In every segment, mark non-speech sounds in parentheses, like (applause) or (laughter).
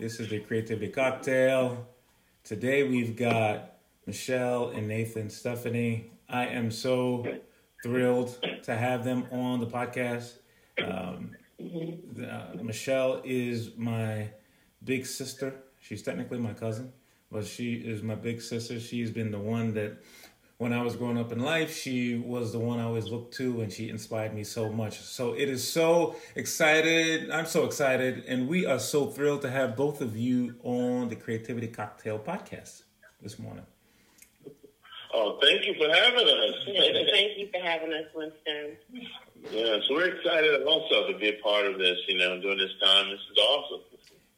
This is the Creativity Cocktail. Today we've got Michelle and Nathan Stepney. I am so thrilled to have them on the podcast. Um, uh, Michelle is my big sister. She's technically my cousin, but she is my big sister. She's been the one that when I was growing up in life, she was the one I always looked to, and she inspired me so much. So it is so excited. I'm so excited, and we are so thrilled to have both of you on the Creativity Cocktail podcast this morning. Oh, thank you for having us. thank you for having us, Winston. Yeah, so we're excited also to be a part of this. You know, during this time, this is awesome.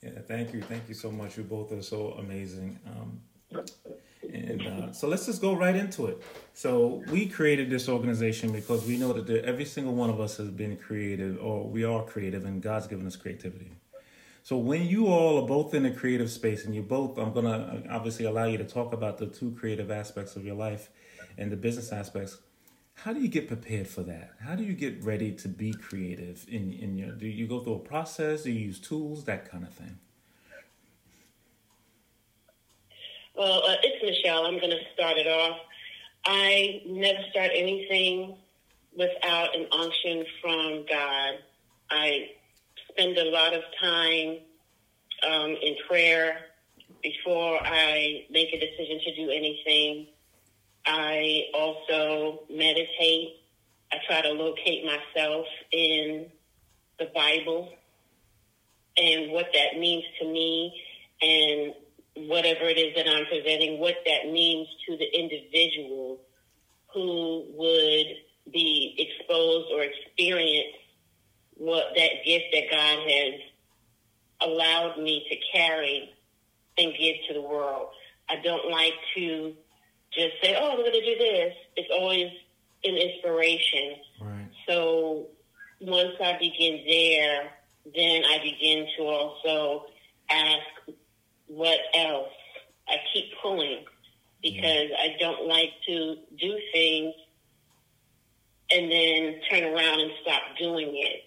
Yeah, thank you, thank you so much. You both are so amazing. Um, and uh, so let's just go right into it. So we created this organization because we know that there, every single one of us has been creative, or we are creative, and God's given us creativity. So when you all are both in a creative space, and you both, I'm gonna obviously allow you to talk about the two creative aspects of your life and the business aspects. How do you get prepared for that? How do you get ready to be creative in in your? Do you go through a process? Do you use tools? That kind of thing. Well, uh, it's Michelle. I'm going to start it off. I never start anything without an unction from God. I spend a lot of time um, in prayer before I make a decision to do anything. I also meditate. I try to locate myself in the Bible and what that means to me and whatever it is that I'm presenting, what that means to the individual who would be exposed or experience what that gift that God has allowed me to carry and give to the world. I don't like to just say, oh, I'm going to do this. It's always an inspiration. Right. So once I begin there, then I begin to also ask what else? I keep pulling because I don't like to do things and then turn around and stop doing it.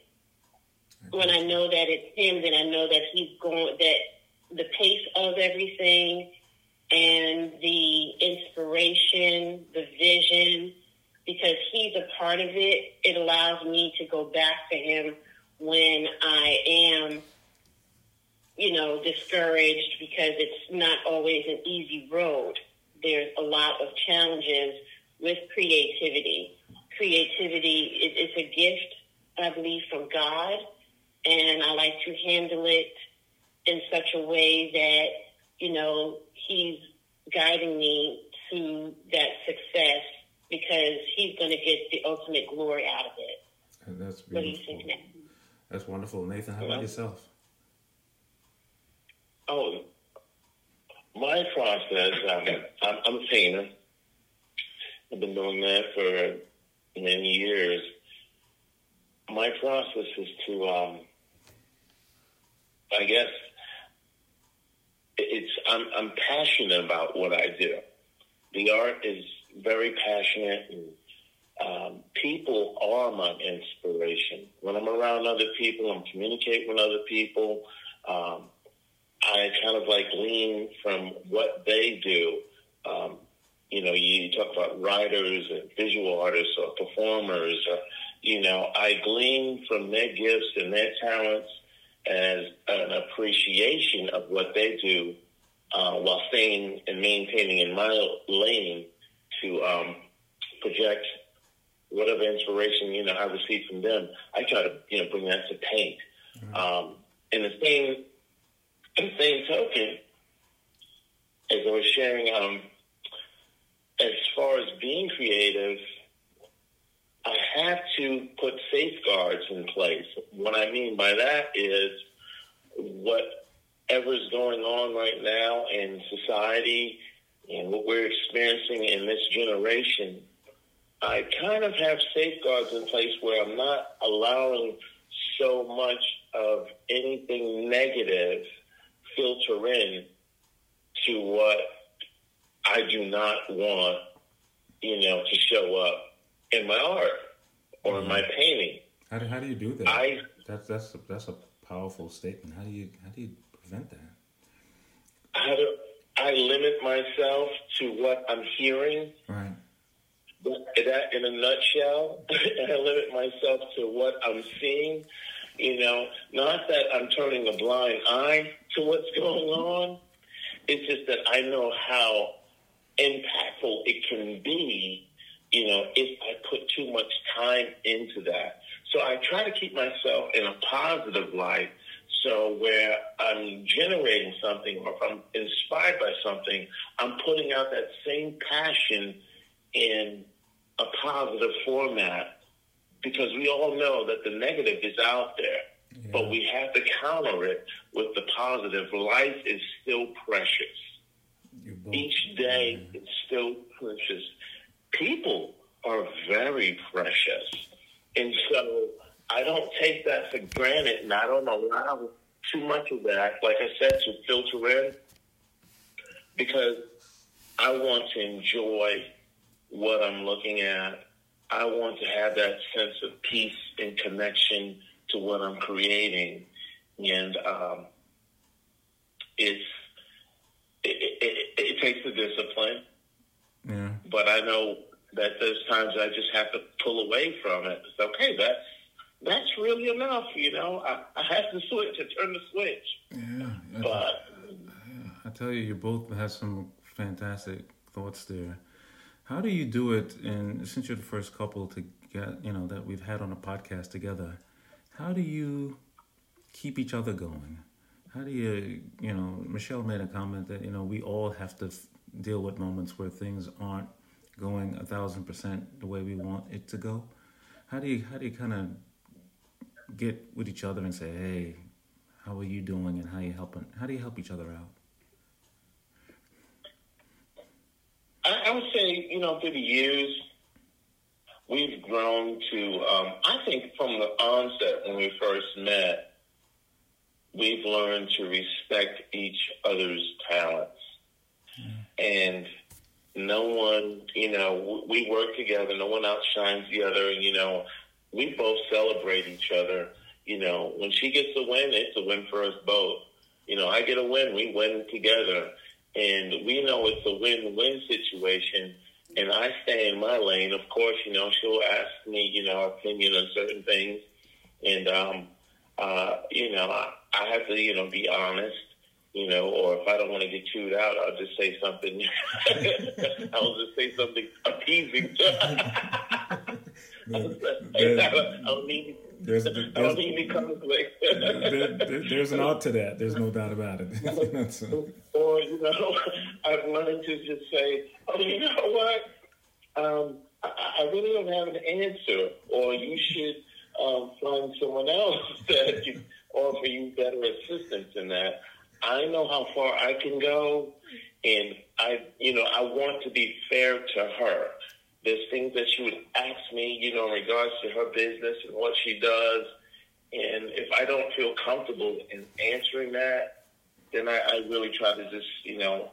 When I know that it's him, then I know that he's going, that the pace of everything and the inspiration, the vision, because he's a part of it, it allows me to go back to him when I am you know, discouraged because it's not always an easy road. There's a lot of challenges with creativity. Creativity is a gift, I believe, from God, and I like to handle it in such a way that, you know, He's guiding me to that success because He's going to get the ultimate glory out of it. And that's beautiful. What do you think, Nathan? That's wonderful. Nathan, how about yourself? Oh, my process, um, I'm, I'm a painter. I've been doing that for many years. My process is to, um, I guess, it's I'm, I'm passionate about what I do. The art is very passionate, and um, people are my inspiration. When I'm around other people, I'm communicating with other people. Um, I kind of like lean from what they do. Um, you know, you talk about writers and visual artists or performers. Or, you know, I glean from their gifts and their talents as an appreciation of what they do uh, while staying and maintaining in my lane to um, project whatever inspiration, you know, I receive from them. I try to, you know, bring that to paint. Mm-hmm. Um, and the same the same token, as I was sharing, um, as far as being creative, I have to put safeguards in place. What I mean by that is whatever's going on right now in society and what we're experiencing in this generation, I kind of have safeguards in place where I'm not allowing so much of anything negative filter in to what I do not want, you know, to show up in my art or mm-hmm. in my painting. How do, how do you do that? I, that's that's a, that's a powerful statement. How do you how do you prevent that? how do I limit myself to what I'm hearing? Right. That in a nutshell, (laughs) I limit myself to what I'm seeing. You know, not that I'm turning a blind eye to what's going on. It's just that I know how impactful it can be, you know, if I put too much time into that. So I try to keep myself in a positive light. So where I'm generating something or if I'm inspired by something, I'm putting out that same passion in a positive format because we all know that the negative is out there. Yeah. But we have to counter it with the positive. Life is still precious. Each day is still precious. People are very precious. And so I don't take that for granted and I don't allow too much of that, like I said, to filter in because I want to enjoy what I'm looking at. I want to have that sense of peace and connection to what I'm creating. And um, it's it, it, it, takes the discipline. Yeah. But I know that there's times I just have to pull away from it. It's okay. That's that's really enough. You know, I, I have to switch. to turn the switch. Yeah. But I tell you, you both have some fantastic thoughts there. How do you do it? And since you're the first couple to get, you know, that we've had on a podcast together, how do you keep each other going? How do you, you know, Michelle made a comment that, you know, we all have to f- deal with moments where things aren't going a thousand percent the way we want it to go. How do you, how do you kind of get with each other and say, hey, how are you doing and how are you helping? How do you help each other out? I, I would say, you know, through the years, we've grown to, um, I think from the onset when we first met, we've learned to respect each other's talents. Mm. And no one, you know, we work together, no one outshines the other, and, you know, we both celebrate each other. You know, when she gets a win, it's a win for us both. You know, I get a win, we win together. And we know it's a win-win situation. And I stay in my lane. Of course, you know, she'll ask me, you know, opinion on certain things. And, um, uh, you know, I, I have to, you know, be honest you know, or if I don't want to get chewed out, I'll just say something. (laughs) I'll just say something appeasing. There's, (laughs) there's, there's an art to that. There's no doubt about it. (laughs) or, you know, (laughs) I've learned to just say, oh, you know what? Um, I, I really don't have an answer. Or you should um, find someone else that can offer you better assistance in that. I know how far I can go, and I, you know, I want to be fair to her. There's things that she would ask me, you know, in regards to her business and what she does. And if I don't feel comfortable in answering that, then I, I really try to just, you know,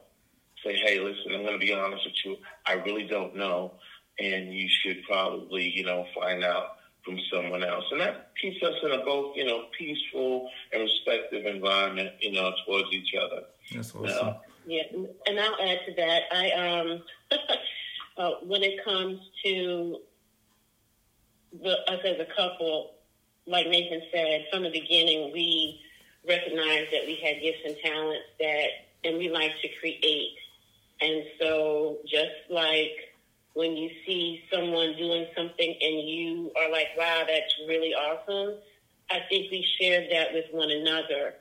say, hey, listen, I'm going to be honest with you. I really don't know. And you should probably, you know, find out from someone else. And that keeps us in a both, you know, peaceful and respectful environment, you know, towards each other. That's awesome. yeah, and I'll add to that. I um (laughs) uh, when it comes to the, us as a couple, like Nathan said, from the beginning, we recognized that we had gifts and talents that, and we like to create. And so, just like when you see someone doing something and you are like, wow, that's really awesome, I think we shared that with one another.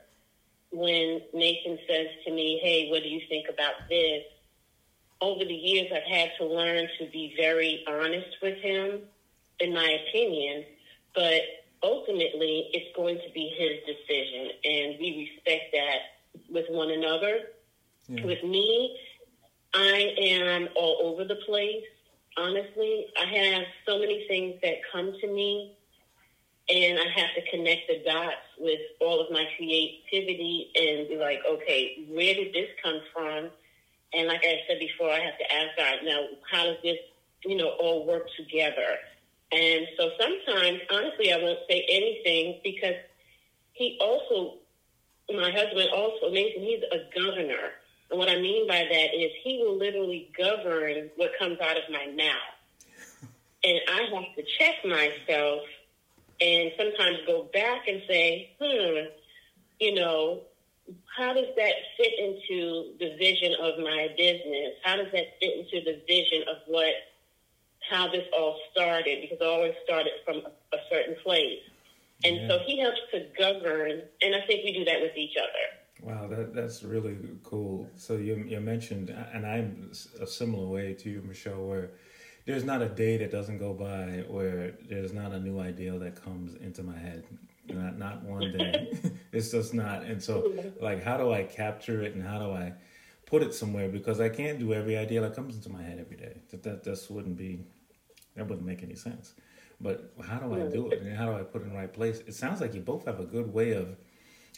When Nathan says to me, hey, what do you think about this? Over the years, I've had to learn to be very honest with him, in my opinion, but ultimately it's going to be his decision, and we respect that with one another. Yeah. With me, I am all over the place. Honestly, I have so many things that come to me, and I have to connect the dots with all of my creativity and be like, okay, where did this come from? And like I said before, I have to ask God, now, how does this, you know, all work together? And so sometimes, honestly, I won't say anything because he also, my husband also, Nathan, he's a governor. And what I mean by that is he will literally govern what comes out of my mouth. And I have to check myself and sometimes go back and say, hmm, you know, how does that fit into the vision of my business? How does that fit into the vision of what, how this all started? Because it always started from a, a certain place. And yeah. so he helps to govern, and I think we do that with each other. Wow, that that's really cool. So you you mentioned, and I'm a similar way to you, Michelle, where there's not a day that doesn't go by where there's not a new idea that comes into my head. Not not one day. (laughs) it's just not. And so, like, how do I capture it, and how do I put it somewhere? Because I can't do every idea that comes into my head every day. That that just wouldn't be. That wouldn't make any sense. But how do I do it, and how do I put it in the right place? It sounds like you both have a good way of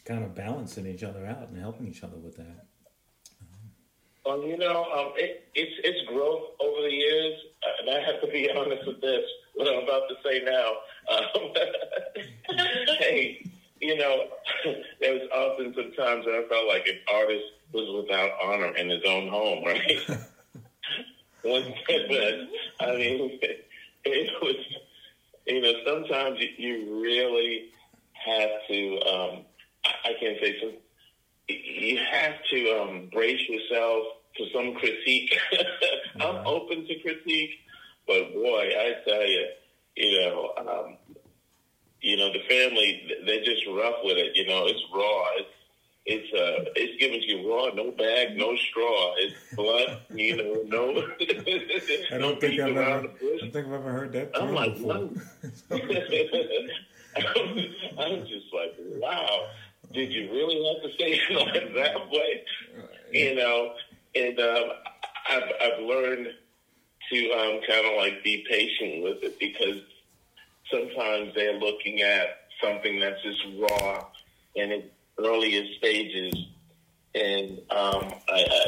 kind of balancing each other out and helping each other with that. Well, you know, um, it, it's it's growth over the years, uh, and I have to be (laughs) honest with this. What I'm about to say now. Um, (laughs) hey, you know, (laughs) there was often some times that I felt like an artist was without honor in his own home, right? (laughs) One but I mean, it was, you know, sometimes you really have to. Um, I can't say so. You have to um, brace yourself for some critique. I'm open to critique, but boy, I tell you, you know, um, you know, the family they're just rough with it. You know, it's raw. It's it's uh it's given to you raw, no bag, no straw. It's blunt, you know, (laughs) no. I don't think I've ever. I think I've ever heard that. I'm like, before. (laughs) I'm just like, wow did you really have to say it (laughs) like that way? You know, and um, I've, I've learned to um, kind of like be patient with it because sometimes they're looking at something that's just raw in its earliest stages. And um, I, I,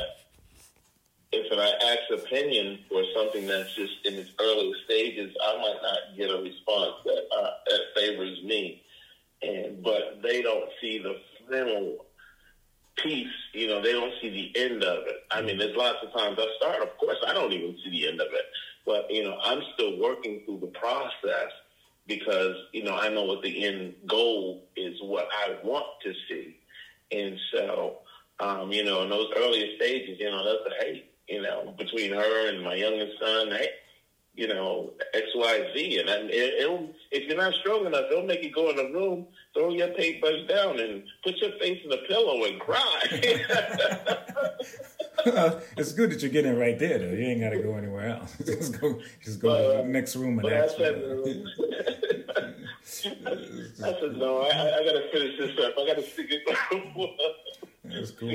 if I ask opinion for something that's just in its early stages, I might not get a response that, uh, that favors me and but they don't see the final piece. You know, they don't see the end of it. I mean, there's lots of times I start. Of course, I don't even see the end of it, but you know, I'm still working through the process because you know I know what the end goal is, what I want to see, and so um, you know, in those earlier stages, you know, that's a hate, you know, between her and my youngest son, hey, you know, X, Y, Z. And it, will if you're not strong enough, they'll make you go in a room, throw your papers down, and put your face in the pillow and cry. (laughs) it's good that you're getting right there, though. You ain't got to go anywhere else. (laughs) just go, just go uh, to the next room and ask. (laughs) I said, no, I, I got to finish this up. I got to stick it. through. That's cool.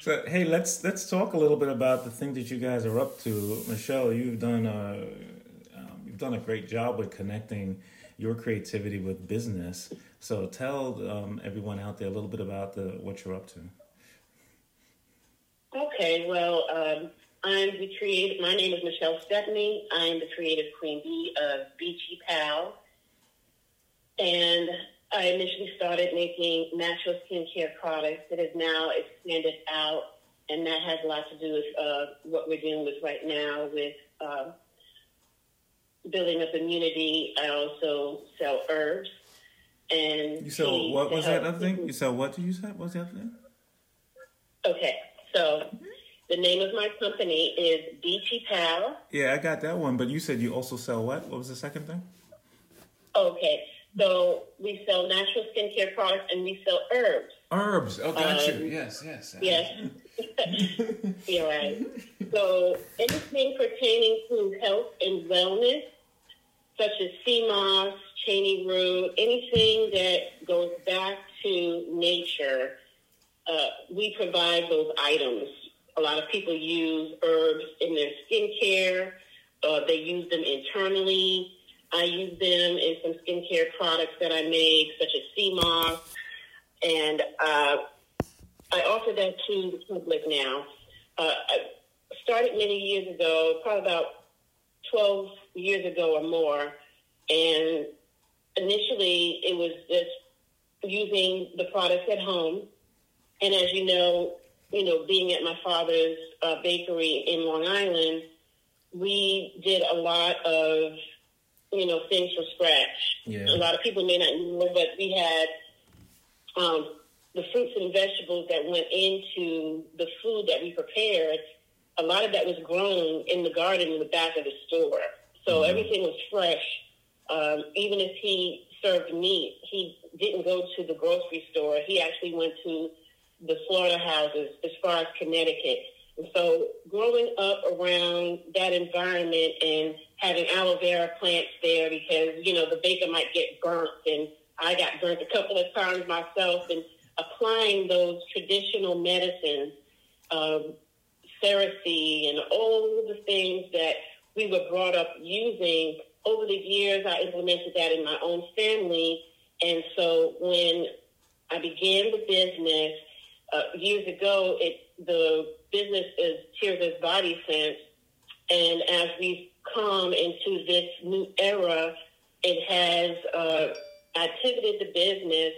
So hey, let's let's talk a little bit about the thing that you guys are up to, Michelle. You've done a um, you've done a great job with connecting your creativity with business. So tell um, everyone out there a little bit about the what you're up to. Okay, well, um, I'm the creative. My name is Michelle Stepney. I'm the creative queen bee of Beachy Pal, and I initially started making natural skincare products that has now expanded out, and that has a lot to do with uh, what we're dealing with right now with uh, building up immunity. I also sell herbs. And you sell what was that other thing? You sell what did you say? What's the other thing? Okay, so the name of my company is BT Pal. Yeah, I got that one. But you said you also sell what? What was the second thing? Okay, so we sell natural skincare products and we sell herbs. Herbs. Oh, got um, you. Yes, yes. Yes. (laughs) You're right. So anything pertaining to health and wellness, such as sea moss, chainy root, anything that goes back to nature, uh, we provide those items. A lot of people use herbs in their skincare. Uh, they use them internally I use them in some skincare products that I make, such as sea moss, and uh, I offer that to the public now. Uh, I started many years ago, probably about 12 years ago or more, and initially it was just using the products at home. And as you know, you know, being at my father's uh, bakery in Long Island, we did a lot of, you know, things from scratch. Yeah. A lot of people may not know, but we had um, the fruits and vegetables that went into the food that we prepared. A lot of that was grown in the garden in the back of the store. So Mhm. everything was fresh. Um, even if he served meat, he didn't go to the grocery store. He actually went to the slaughterhouses as far as Connecticut. So growing up around that environment and having aloe vera plants there because, you know, the baker might get burnt and I got burnt a couple of times myself and applying those traditional medicines, um, Cerasee and all the things that we were brought up using. Over the years, I implemented that in my own family. And so when I began the business uh, years ago, it the business is Tears Body Sense. And as we've come into this new era, it has, uh, I pivoted the business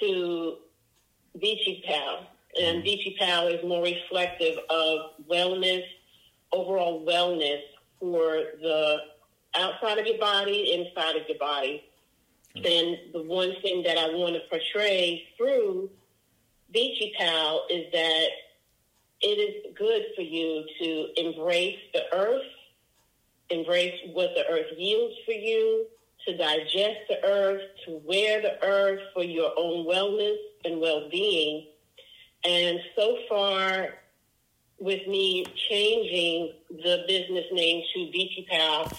to Beachy Pal. And Beachy Pal is more reflective of wellness, overall wellness for the outside of your body, inside of your body. Then the one thing that I want to portray through Beachy Pal is that it is good for you to embrace the earth, embrace what the earth yields for you, to digest the earth, to wear the earth for your own wellness and well-being. And so far, with me changing the business name to Beachy Pal,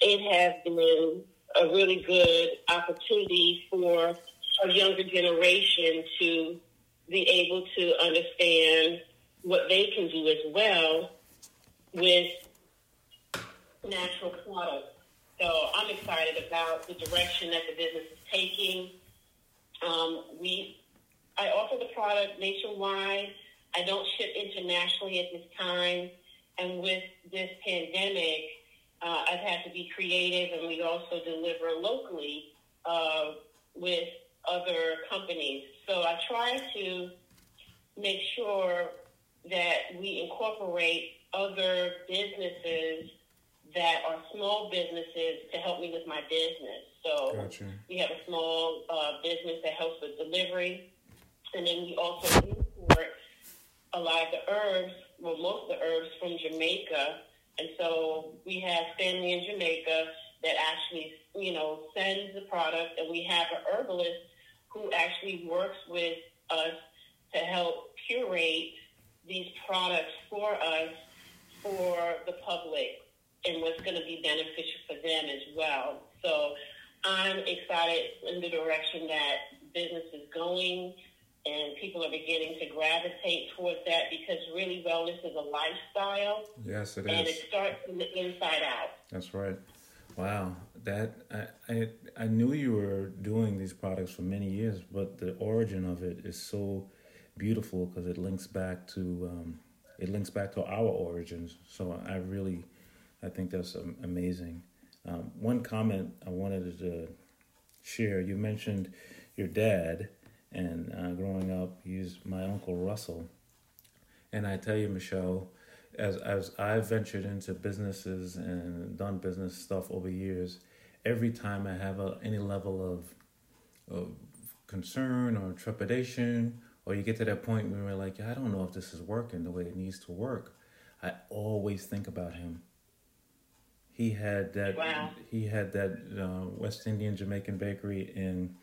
it has been a really good opportunity for a younger generation to be able to understand what they can do as well with natural products. So I'm excited about the direction that the business is taking. Um, we, I offer the product nationwide. I don't ship internationally at this time, and with this pandemic, uh, I've had to be creative, and we also deliver locally uh, with other companies. So I try to make sure that we incorporate other businesses that are small businesses to help me with my business. So Gotcha. we have a small uh, business that helps with delivery, and then we also import a lot of the herbs, well, most of the herbs from Jamaica. And so we have family in Jamaica that actually, you know, sends the product, and we have an herbalist who actually works with us to help curate these products for us for the public and what's going to be beneficial for them as well. So I'm excited in the direction that business is going and people are beginning to gravitate towards that because really wellness is a lifestyle Yes, it and is. it starts from the inside out. That's right. Wow, that I, I I knew you were doing these products for many years, but the origin of it is so beautiful because it links back to um, it links back to our origins. So I really, I think that's um, amazing. Um, one comment I wanted to share: you mentioned your dad, and uh, growing up, was my uncle Russell, and I tell you, Michelle, as as I've ventured into businesses and done business stuff over years, every time I have a, any level of of concern or trepidation, or you get to that point where you're like, I don't know if this is working the way it needs to work, I always think about him. He had that. Wow. He had that uh, West Indian Jamaican bakery in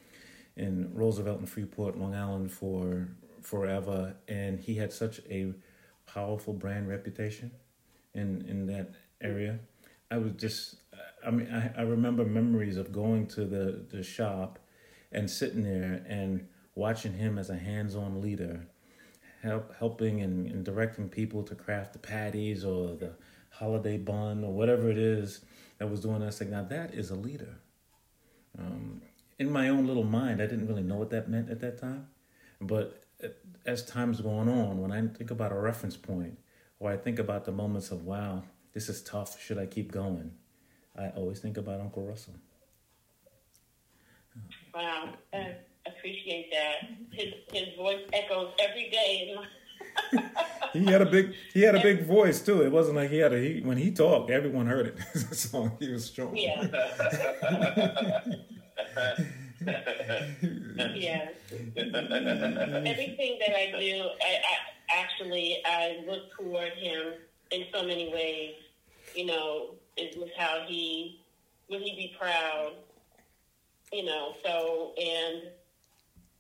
in Roosevelt and Freeport, Long Island for forever, and he had such a powerful brand reputation in in that area. I was just, I mean, I, I remember memories of going to the the shop and sitting there and watching him as a hands-on leader, help helping and, and directing people to craft the patties or the holiday bun or whatever it is that was doing that thing. Now that is a leader. Um, in my own little mind, I didn't really know what that meant at that time, but as time's going on, when I think about a reference point, or I think about the moments of wow, this is tough. Should I keep going? I always think about Uncle Russell. Wow, I appreciate that. His his voice echoes every day. he had a big he had a (laughs) big voice too. It wasn't like he had a he when he talked, everyone heard it. (laughs) so he was strong. Yeah. (laughs) yeah. Everything that I do, I, I actually I look toward him in so many ways. You know, it was how he would he be proud? You know, so and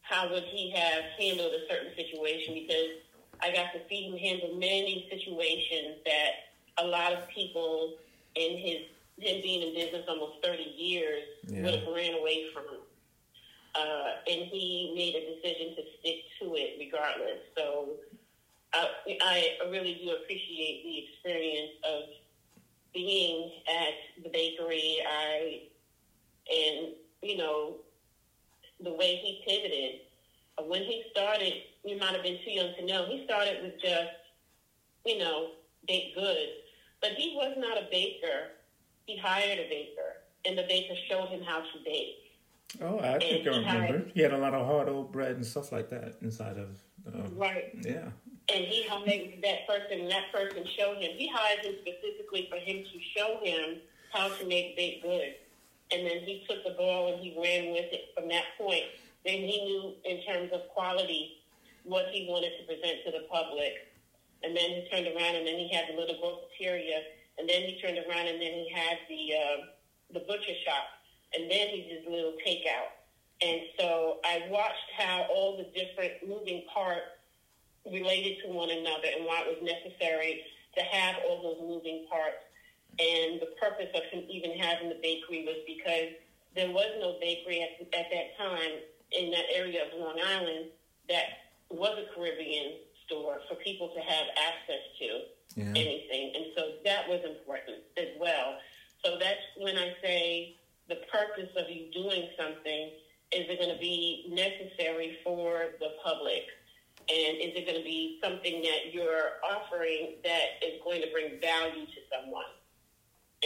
how would he have handled a certain situation? Because I got to see him handle many situations that a lot of people in his him being in business almost thirty years yeah. would have ran away from. Uh, and he made a decision to stick to it regardless. So I, I really do appreciate the experience of being at the bakery. I and you know the way he pivoted. When he started, you might have been too young to know. He started with just you know baked goods, but he was not a baker. He hired a baker, and the baker showed him how to bake. Oh, I think I remember. Hired, he had a lot of hard old bread and stuff like that inside of. Um, right. Yeah and he hired that person, and that person showed him. He hired him specifically for him to show him how to make baked goods. And then he took the ball and he ran with it from that point. Then he knew in terms of quality what he wanted to present to the public. And then he turned around and then he had the little cafeteria. And then he turned around and then he had the uh, the butcher shop. And then he did little takeout. And so I watched how all the different moving parts related to one another and why it was necessary to have all those moving parts. And the purpose of him even having the bakery was because there was no bakery at, at that time in that area of Long Island that was a Caribbean store for people to have access to yeah. anything. And so that was important as well. So that's when I say the purpose of you doing something is it going to be necessary for the public and is it going to be something that you're offering that is going to bring value to someone?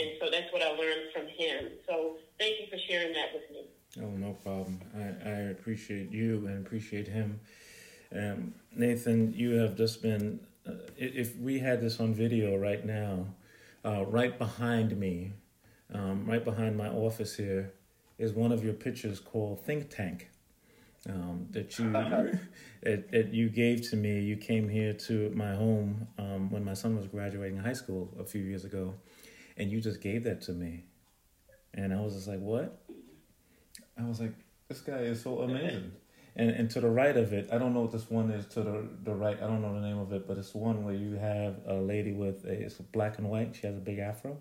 And so that's what I learned from him. So thank you for sharing that with me. Oh, no problem. I, I appreciate you and appreciate him. Um, Nathan, you have just been, uh, if we had this on video right now, uh, right behind me, um, right behind my office here, is one of your pictures called Think Tank um, that you (laughs) that, that, you gave to me. You came here to my home um, when my son was graduating high school a few years ago, and you just gave that to me, and I was just like, "What?" I was like, "This guy is so amazing." And and to the right of it, I don't know what this one is. To the the right, I don't know the name of it, but it's one where you have a lady with a it's black and white. She has a big afro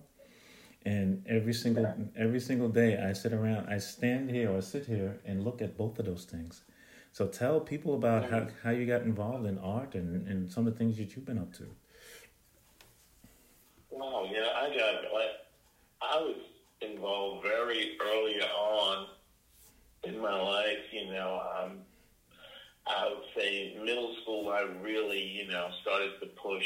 and every single every single day I sit around, I stand here or sit here and look at both of those things. So tell people about how, how you got involved in art and, and some of the things that you've been up to. Wow, yeah, I got like I was involved very early on in my life. You know, um, I would say middle school. I really, you know, started to push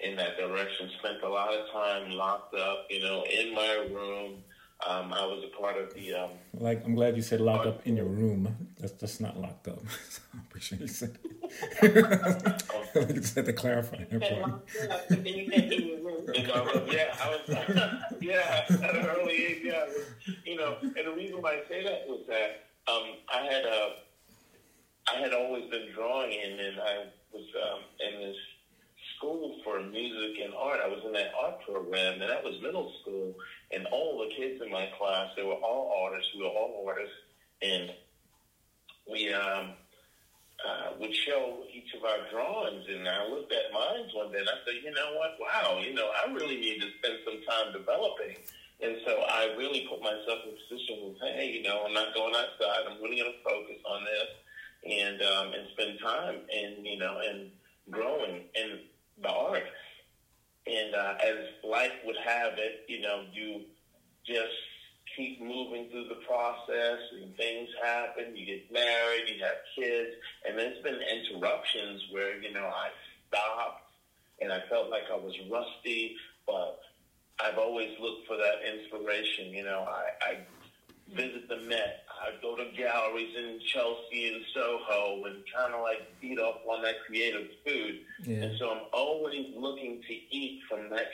in that direction. Spent a lot of time locked up, you know, in my room. Um, I was a part of the. Um, like, I'm glad you said locked up in your room. That's just not locked up. (laughs) I appreciate you said. like you said to clarify that point. (laughs) yeah, I was. (laughs) yeah, at an early age, yeah, was, you know, and the reason why I say that was that um, I had a. Uh, had always been drawing, and then I was um, in this school for music and art. I was in that art program, and that was middle school. And all the kids in my class, they were all artists. We were all artists, and we um, uh, would show each of our drawings. And I looked at mine one day, and I said, you know what? Wow, you know, I really need to spend some time developing. And so I really put myself in a position with, hey, you know, I'm not going outside. I'm really going to focus on this and um, and spend time and you know and growing. And the art. And uh, as life would have it, you know, you just keep moving through the process and things happen. You get married, you have kids, and there's been interruptions where, you know, I stopped and I felt like I was rusty, but I've always looked for that inspiration. You know, I, I visit the Met, I go to galleries in Chelsea and Soho and kind of like feed off on that creative food. Yeah. And so I'm always looking to eat from that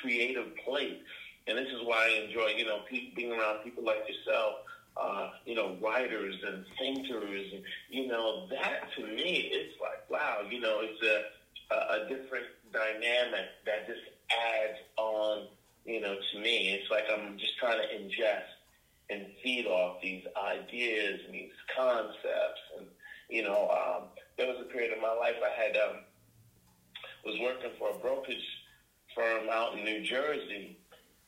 creative plate. And this is why I enjoy, you know, being around people like yourself, uh, you know, writers and thinkers. And, you know, that to me, it's like, wow, you know, it's a, a, a different dynamic that just adds on, you know, to me. It's like I'm just trying to ingest and feed off these ideas and these concepts. And, you know, um, there was a period in my life I had, um, was working for a brokerage firm out in New Jersey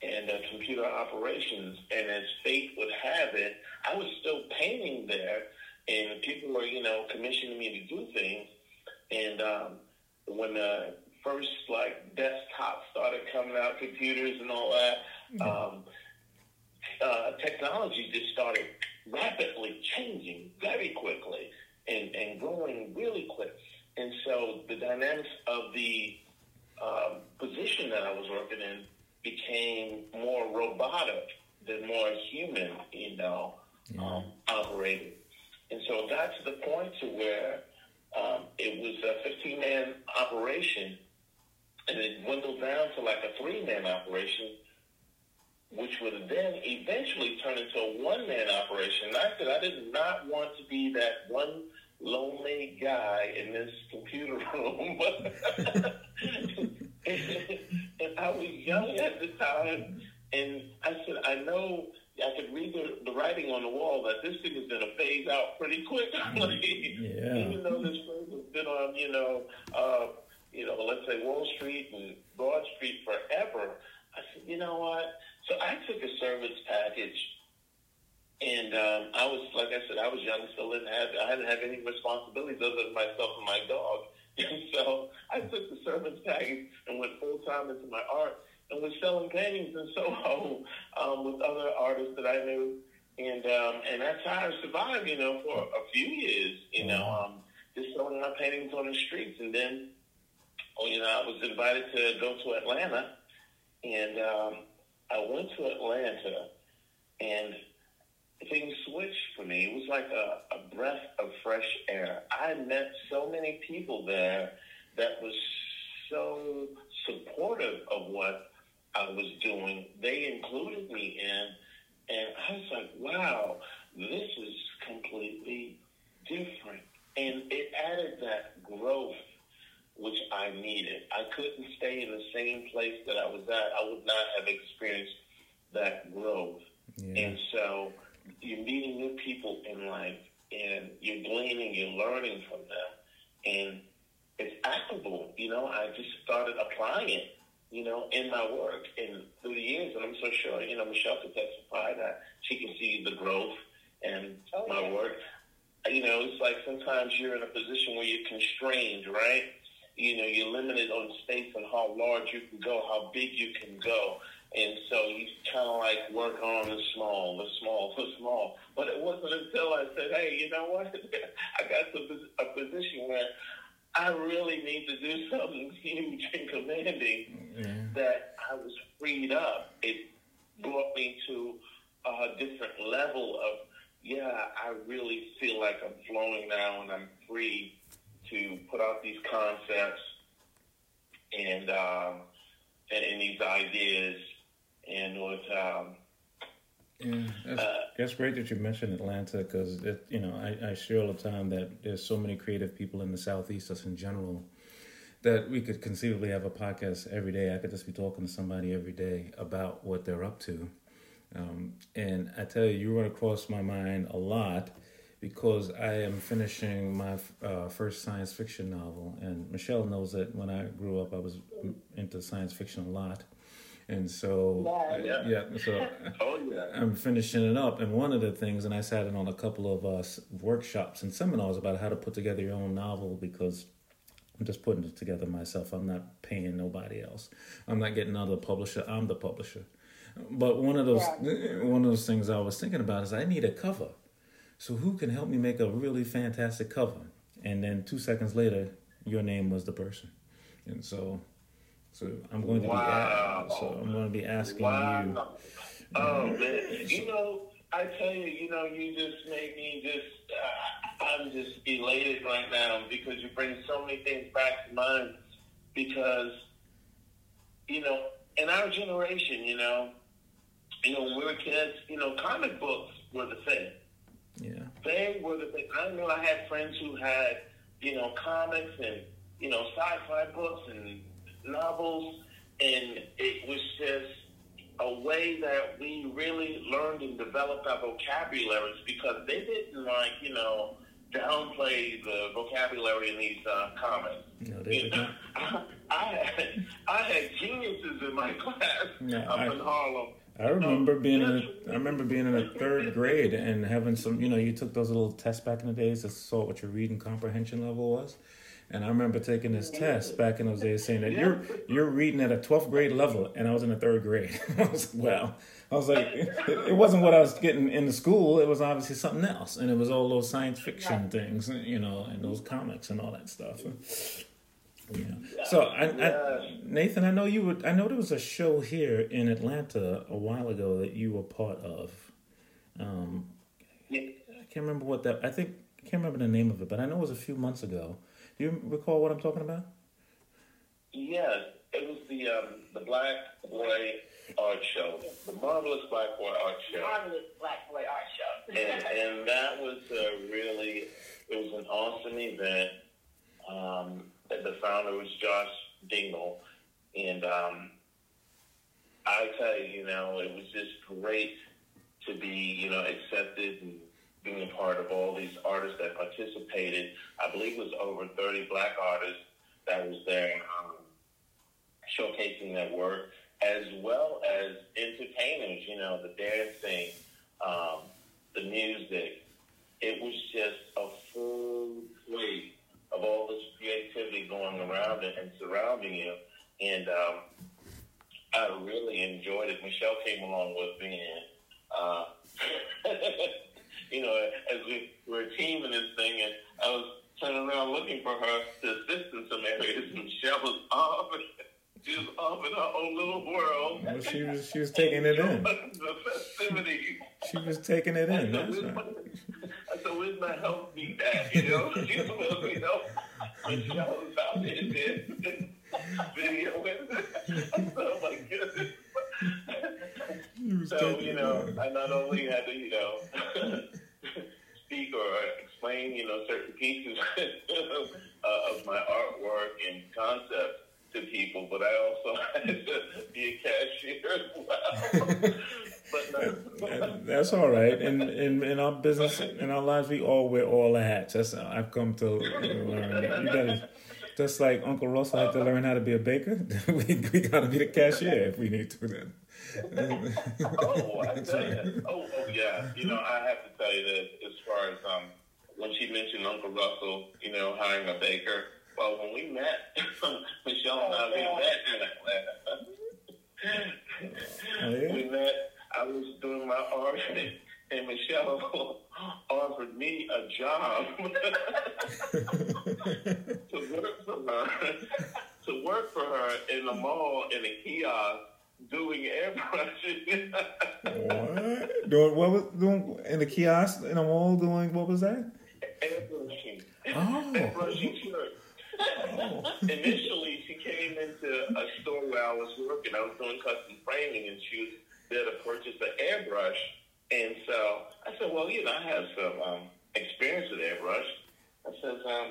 and uh, computer operations. And as fate would have it, I was still painting there, and people were, you know, commissioning me to do things. And um, when the first like desktop started coming out, computers and all that, mm-hmm. um, uh, technology just started rapidly changing very quickly and, and growing really quick. And so the dynamics of the um, position that I was working in became more robotic than more human, you know, yeah. um, operated. And so it got to the point to where um, it was a 15 man operation and it dwindled down to like a three man operation which would then eventually turn into a one man operation. And I said I did not want to be that one lonely guy in this computer room. and I was young at the time, and I said, I know I could read the, the writing on the wall that this thing is going to phase out pretty quickly. yeah. Even though this firm has been on, you know, uh, you know, let's say Wall Street and Broad Street forever, I said, you know what? So I took a service package, and um, I was, like I said, I was young, still didn't have, I hadn't had any responsibilities other than myself and my dog. And so I took the service package and went full my art and was selling paintings in Soho (laughs) um, with other artists that I knew. And um, and that's how I survived, you know, for a few years, you know, um, just selling my paintings on the streets. And then, oh, you know, I was invited to go to Atlanta, and um, I went to Atlanta, and things switched for me. It was like a, a breath of fresh air. I met so many people there that was so supportive of what I was doing. They included me in, and I was like, wow, this is completely different. And it added that growth which I needed. I couldn't stay in the same place that I was at. I would not have experienced that growth. Yeah. And so you're meeting new people in life and you're gleaning, you're learning from them. And it's applicable. You know, I just started applying it, you know, in my work and through the years. And I'm so sure, you know, Michelle could testify that she can see the growth and oh, my yeah. work. You know, it's like sometimes you're in a position where you're constrained, right? you know, you're limited on space and how large you can go, how big you can go. And so you kind of like work on the small, the small, the small. But it wasn't until I said, hey, you know what? (laughs) I got to a position where I really need to do something (laughs) huge and commanding yeah. that I was freed up. It brought me to a different level of, yeah, I really feel like I'm flowing now and I'm free to put out these concepts and um, and, and, these ideas, and with um, yeah, that's, uh, that's, great that you mentioned Atlanta because you know I, I share all the time that there's so many creative people in the southeast, us in general, that we could conceivably have a podcast every day. I could just be talking to somebody every day about what they're up to. Um, and I tell you, you run across my mind a lot because I am finishing my uh, first science fiction novel. And Michelle knows that when I grew up, I was into science fiction a lot. And so, yeah, yeah so (laughs) oh, yeah. I'm finishing it up. And one of the things, and I sat in on a couple of uh, workshops and seminars about how to put together your own novel because I'm just putting it together myself. I'm not paying nobody else. I'm not getting another publisher. I'm the publisher. But one of those yeah. one of those things I was thinking about is I need a cover so who can help me make a really fantastic cover? And then two seconds later, your name was the person. And so, so I'm going to wow. be so I'm going to be asking wow. you. Oh man, you know, I tell you, you know, you just made me just, uh, I'm just elated right now because you bring so many things back to mind. Because, you know, in our generation, you know, you know, when we were kids, you know, comic books were the thing. Yeah. They were the thing. I know I had friends who had, you know, comics and, you know, sci-fi books and novels, and it was just a way that we really learned and developed our vocabularies because they didn't like, you know, downplay the vocabulary in these uh, comics. No, they did not. I, (laughs) I had I had geniuses in my (laughs) class Yeah, up I- in Harlem. I remember being in a, I remember being in a third grade and having some you know you took those little tests back in the days to sort what your reading comprehension level was, and I remember taking this test back in those days saying that you're you're reading at a twelfth grade level and I was in the third grade. (laughs) I was like, well, I was like it, it wasn't what I was getting in the school. It was obviously something else, and it was all those science fiction things, you know, and those comics and all that stuff. Yeah. So I, I, Nathan, I know you would. I know there was a show here in Atlanta a while ago that you were part of. Um, Yeah. I can't remember what that. I think I can't remember the name of it, but I know it was a few months ago. Do you recall what I'm talking about? Yeah, it was the um, the Black Boy Art Show, the marvelous Black Boy Art Show, Marvelous Black Boy Art Show. (laughs) and and that was uh, really it was an awesome event. Um, the founder was Josh Dingle, and um, I tell you, you know, it was just great to be, you know, accepted and being a part of all these artists that participated. I believe it was over 30 black artists that was there um, showcasing their work, as well as entertainers, you know, the dancing, um, the music. It was just a full plate of all this creativity going around it and surrounding you. And um, I really enjoyed it. Michelle came along with me, and uh, (laughs) you know, as we were a team in this thing, and I was turning around looking for her to assist in some areas. and Michelle was off. She was off in her own little world. Well, she was she was taking it in. (laughs) the festivities. She was taking it in. I That's right. I said, where's my help meet at? You know, (laughs) she was, you know, Michelle mm-hmm. was out there dancing, (laughs) video. I said, oh my goodness. So, you know, in. I not only had to, you know, (laughs) speak or explain, you know, certain pieces (laughs) of my artwork and concepts to people, but I also (laughs) had to be a cashier as well. That's all right. In, in in our business, in our lives, we all wear all the hats. That's I've come to learn. You gotta, just like Uncle Russell had to learn how to be a baker, we we gotta be the cashier if we need to. Then. (laughs) oh, I tell you. Oh, oh, yeah. You know, I have to tell you that as far as um, when she mentioned Uncle Russell, you know, hiring a baker. Well, when we met, (laughs) Michelle and I, we met in Atlanta. Oh, yeah? (laughs) We met. I was doing my art, and Michelle offered me a job to work for her. To work for her in the mall in a kiosk doing airbrushing. What? Doing what was doing in the kiosk in the mall? Doing what was that? airbrushing. Oh. airbrushing shirts. Initially, she came into a store where I was working. I was doing custom framing, and she was there to purchase an airbrush. And so I said, "Well, you know, I have some um, experience with airbrush." I said, um,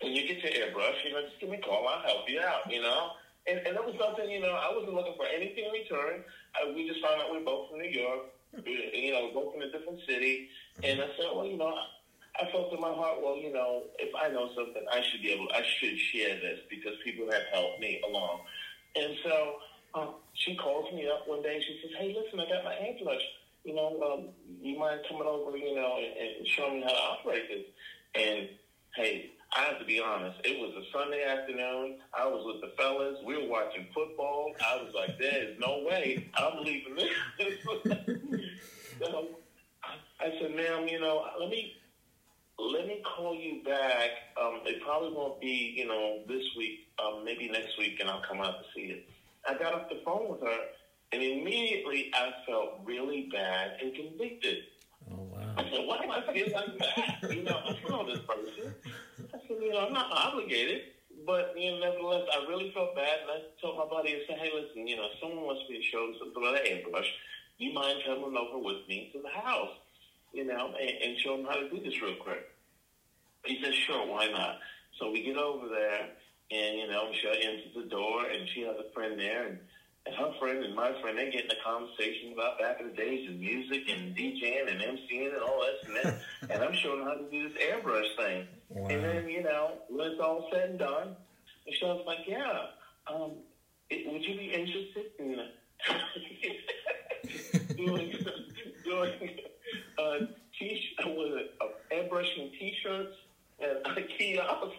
"When you get your airbrush, you know, just give me a call. I'll help you out." You know. And, and it was something, you know, I wasn't looking for anything in return. I, we just found out we were both from New York, we, you know, both in a different city. And I said, well, you know, I felt in my heart, well, you know, if I know something, I should be able, I should share this because people have helped me along. And so um, she calls me up one day. She says, hey, listen, I got my airbrush. You know, um, you mind coming over, you know, and, and showing me how to operate this? And hey, I have to be honest. It was a Sunday afternoon. I was with the fellas. We were watching football. I was like, there is no way I'm leaving this. (laughs) so I said, ma'am, you know, let me let me call you back. Um, it probably won't be, you know, this week. Um, maybe next week, and I'll come out to see it. I got off the phone with her, And immediately I felt really bad and convicted. Oh wow. I said, why do I feel like that? You know, I know this person. Said, you know, I'm not obligated. But you know, nevertheless, I really felt bad, and I told my buddy, I said, "Hey, listen, you know, someone wants me to show something about an airbrush. Do you mind coming over with me to the house, you know, and, and show them how to do this real quick?" He said, "Sure, why not?" So we get over there, and you know, Michelle enters the door, and she has a friend there, and, and her friend and my friend, they get in a conversation about back in the days of music and DJing and MCing and all this and that, (laughs) and I'm showing how to do this airbrush thing. Wow. And then, you know, when it's all said and done, Michelle's like, yeah, um, it, would you be interested in (laughs) doing, doing uh, t- with uh, airbrushing t-shirts and a kiosk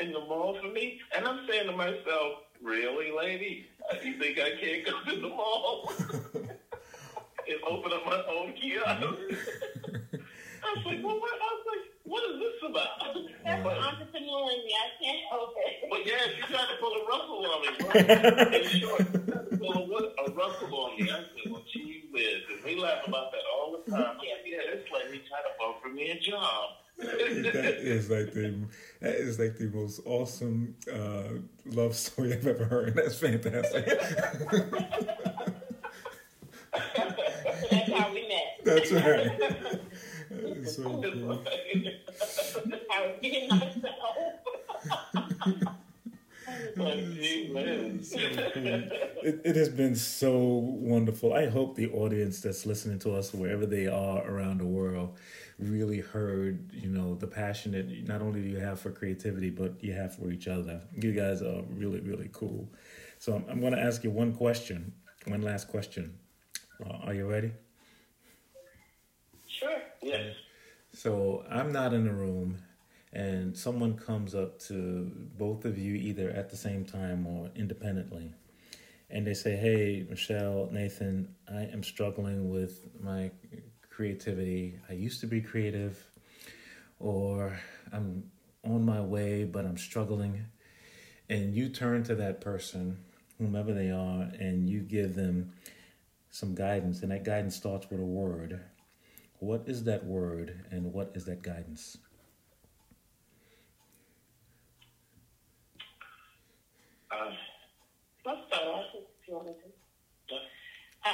in the mall for me? And I'm saying to myself, really, lady? Uh, You think I can't go to the mall (laughs) and open up my own kiosk? (laughs) I was like, well, what? I was like, what is this That's an entrepreneur in me. I can't help it. (laughs) But yeah, she tried to pull a Russell on me, bro. In short, she tried to pull a, a Russell on me. I said, well, gee whiz. And we laugh about that all the time. Yeah, yeah, this lady tried to offer me a job. that is like the that is like the most awesome uh, love story I've ever heard. That's fantastic. (laughs) (laughs) That's how we met. That's right. That is so cool. I was being myself. Like, gee whiz. So cool. It, it has been so wonderful. I hope the audience that's listening to us, wherever they are around the world, really heard, you know, the passion that not only do you have for creativity, but you have for each other. You guys are really, really cool. So I'm, I'm going to ask you one question, one last question. Uh, are you ready? Sure. Yes. So I'm not in the room, and someone comes up to both of you either at the same time or independently, and they say, "Hey, Michelle, Nathan, I am struggling with my creativity. I used to be creative, or I'm on my way, but I'm struggling." And you turn to that person, whomever they are, and you give them some guidance, and that guidance starts with a word. What is that word and what is that guidance? Uh, Let's start off if you want to.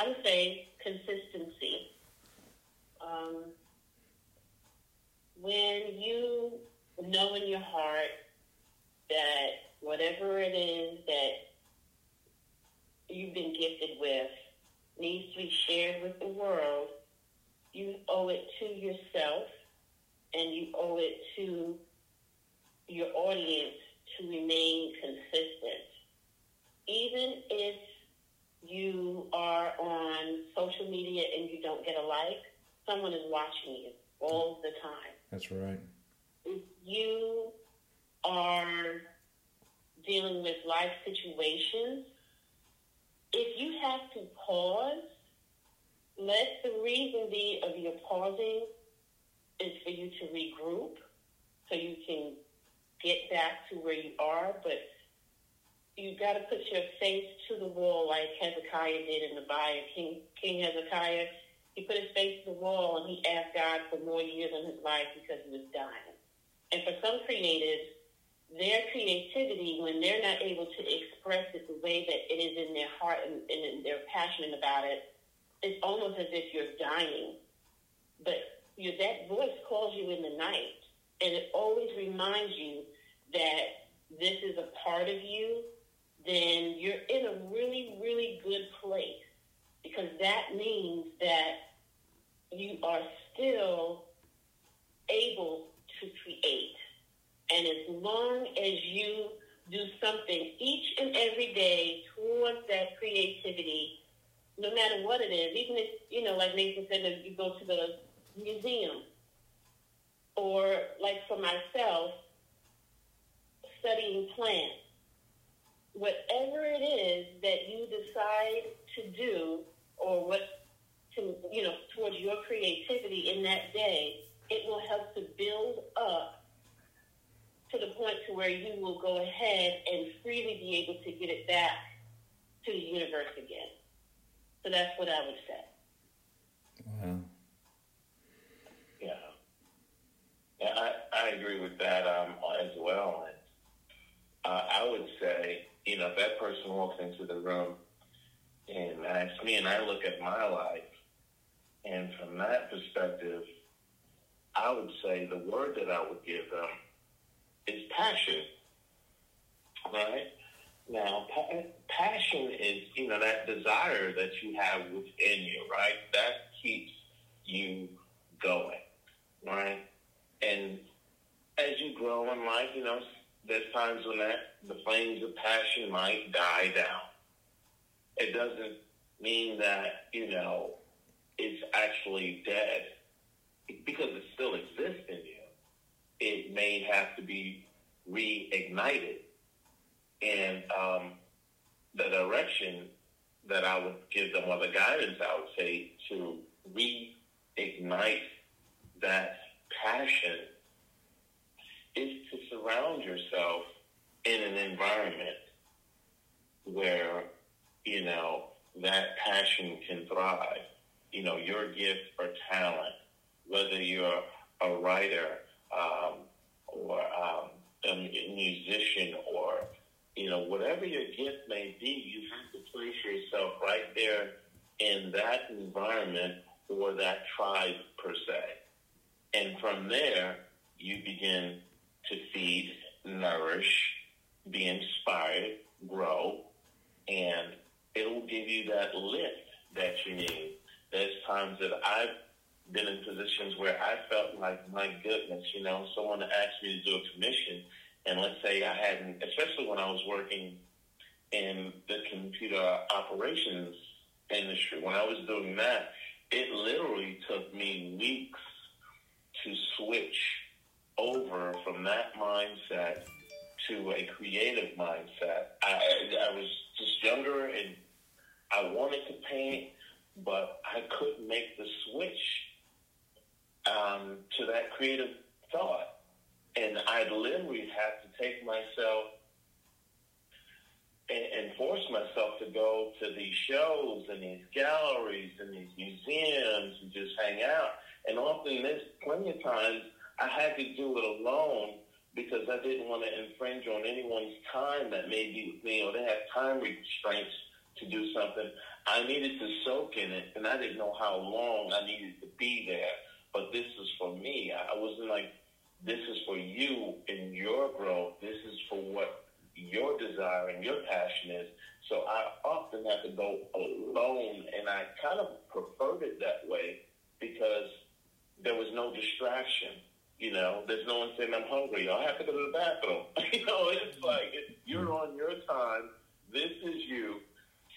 I would say consistency. Um, when you know in your heart that whatever it is that you've been gifted with needs to be shared with the world, you owe it to yourself and you owe it to your audience to remain consistent. Even if you are on social media and you don't get a like, someone is watching you all the time. That's right. If you are dealing with life situations, if you have to pause, let the reason be of your pausing is for you to regroup so you can get back to where you are, but you got to put your face to the wall like Hezekiah did in the Bible. King, King Hezekiah, he put his face to the wall and he asked God for more years in his life because he was dying. And for some creatives, their creativity, when they're not able to express it the way that it is in their heart and, and they're passionate about it, it's almost as if you're dying. But you, that voice calls you in the night, and it always reminds you that this is a part of you, then you're in a really, really good place because that means that you are still able to create. And as long as you do something each and every day towards that creativity, no matter what it is, even if, you know, like Nathan said, if you go to the museum, or like for myself, studying plants, whatever it is that you decide to do, or what to, you know, towards your creativity in that day, it will help to build up to the point to where you will go ahead and freely be able to get it back to the universe again. So that's what I would say. Wow. Yeah. Yeah, I, I agree with that um, as well. And uh, I would say, you know, if that person walks into the room and asks me, and I look at my life, and from that perspective, I would say the word that I would give them is passion. Right? Now, pa- passion is, you know, that desire that you have within you, right? That keeps you going, right? And as you grow in life, you know, there's times when that the flames of passion might die down. It doesn't mean that, you know, it's actually dead because it still exists in you. It may have to be reignited. And um, the direction that I would give them, or the guidance I would say to reignite that passion is to surround yourself in an environment where, you know, that passion can thrive. You know, your gift or talent, whether you're a writer um, or um, a musician or, you know, whatever your gift may be, you have to place yourself right there in that environment or that tribe per se. And from there, you begin to feed, nourish, be inspired, grow, and it'll give you that lift that you need. There's times that I've been in positions where I felt like, my goodness, you know, someone asked me to do a commission, and let's say I hadn't, especially when I was working in the computer operations industry, when I was doing that, it literally took me weeks to switch over from that mindset to a creative mindset. I, I was just younger and I wanted to paint, but I couldn't make the switch um, to that creative thought. And I'd literally have to take myself and, and force myself to go to these shows and these galleries and these museums and just hang out. And often there's plenty of times I had to do it alone because I didn't want to infringe on anyone's time that may be with me or they have time restraints to do something. I needed to soak in it and I didn't know how long I needed to be there. But this is for me. I wasn't like, this is for you in your growth. This is for what your desire and your passion is. So I often have to go alone, and I kind of preferred it that way because there was no distraction. You know, there's no one saying I'm hungry. I have to go to the bathroom. (laughs) you know, it's like you're on your time. This is you.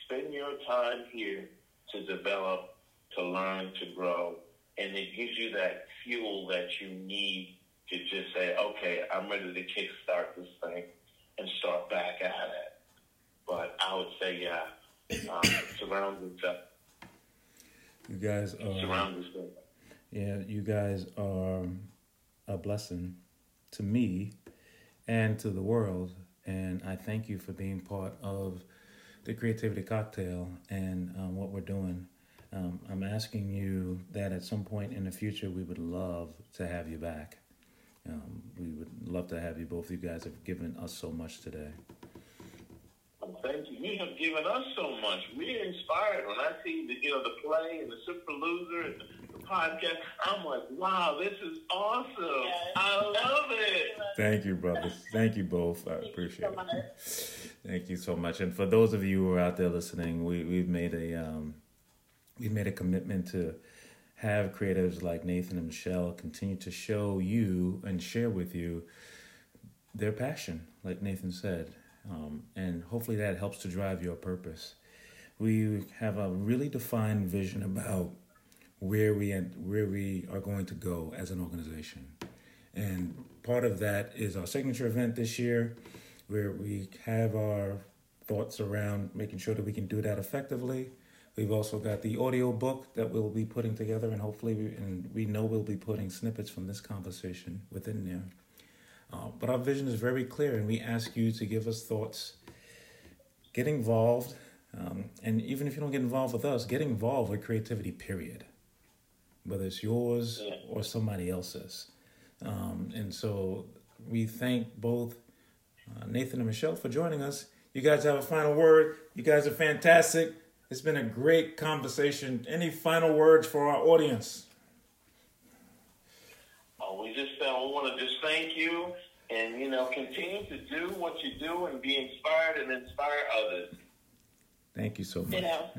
Spend your time here to develop, to learn, to grow, and it gives you that fuel that you need to just say, okay, I'm ready to kickstart this thing and start back at it. But I would say, yeah, (coughs) um, surround yourself. You guys are. Surround yourself. Yeah, you guys are a blessing to me and to the world. And I thank you for being part of the Creativity Cocktail and um, what we're doing. Um, I'm asking you that at some point in the future, we would love to have you back. Um, we would love to have you both. You guys have given us so much today. Thank you. You have given us so much. We're inspired when I see the you know the play and the Super Loser and the podcast. I'm like, wow, this is awesome. Yes. I love it. Thank you, brothers. Thank you both. I appreciate it. Thank you so much. And for those of you who are out there listening, we we've made a um, we've made a commitment to have creatives like Nathan and Michelle continue to show you and share with you their passion, like Nathan said. Um, and hopefully that helps to drive your purpose. We have a really defined vision about where we where we are going to go as an organization, and part of that is our signature event this year, where we have our thoughts around making sure that we can do that effectively We've also got the audio book that we'll be putting together, and hopefully, we, and we know we'll be putting snippets from this conversation within there. Uh, but our vision is very clear, and we ask you to give us thoughts. Get involved. Um, and even if you don't get involved with us, get involved with creativity, period. Whether it's yours or somebody else's. Um, and so we thank both uh, Nathan and Michelle for joining us. You guys have a final word. You guys are fantastic. It's been a great conversation. Any final words for our audience? Oh, we just uh, want to just thank you and, you know, continue to do what you do and be inspired and inspire others. Thank you so much. You know.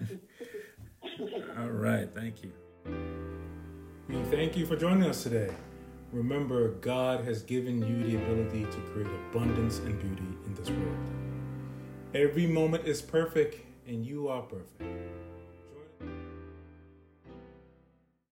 (laughs) All right. Thank you. We thank you for joining us today. Remember, God has given you the ability to create abundance and beauty in this world. Every moment is perfect, and you are perfect.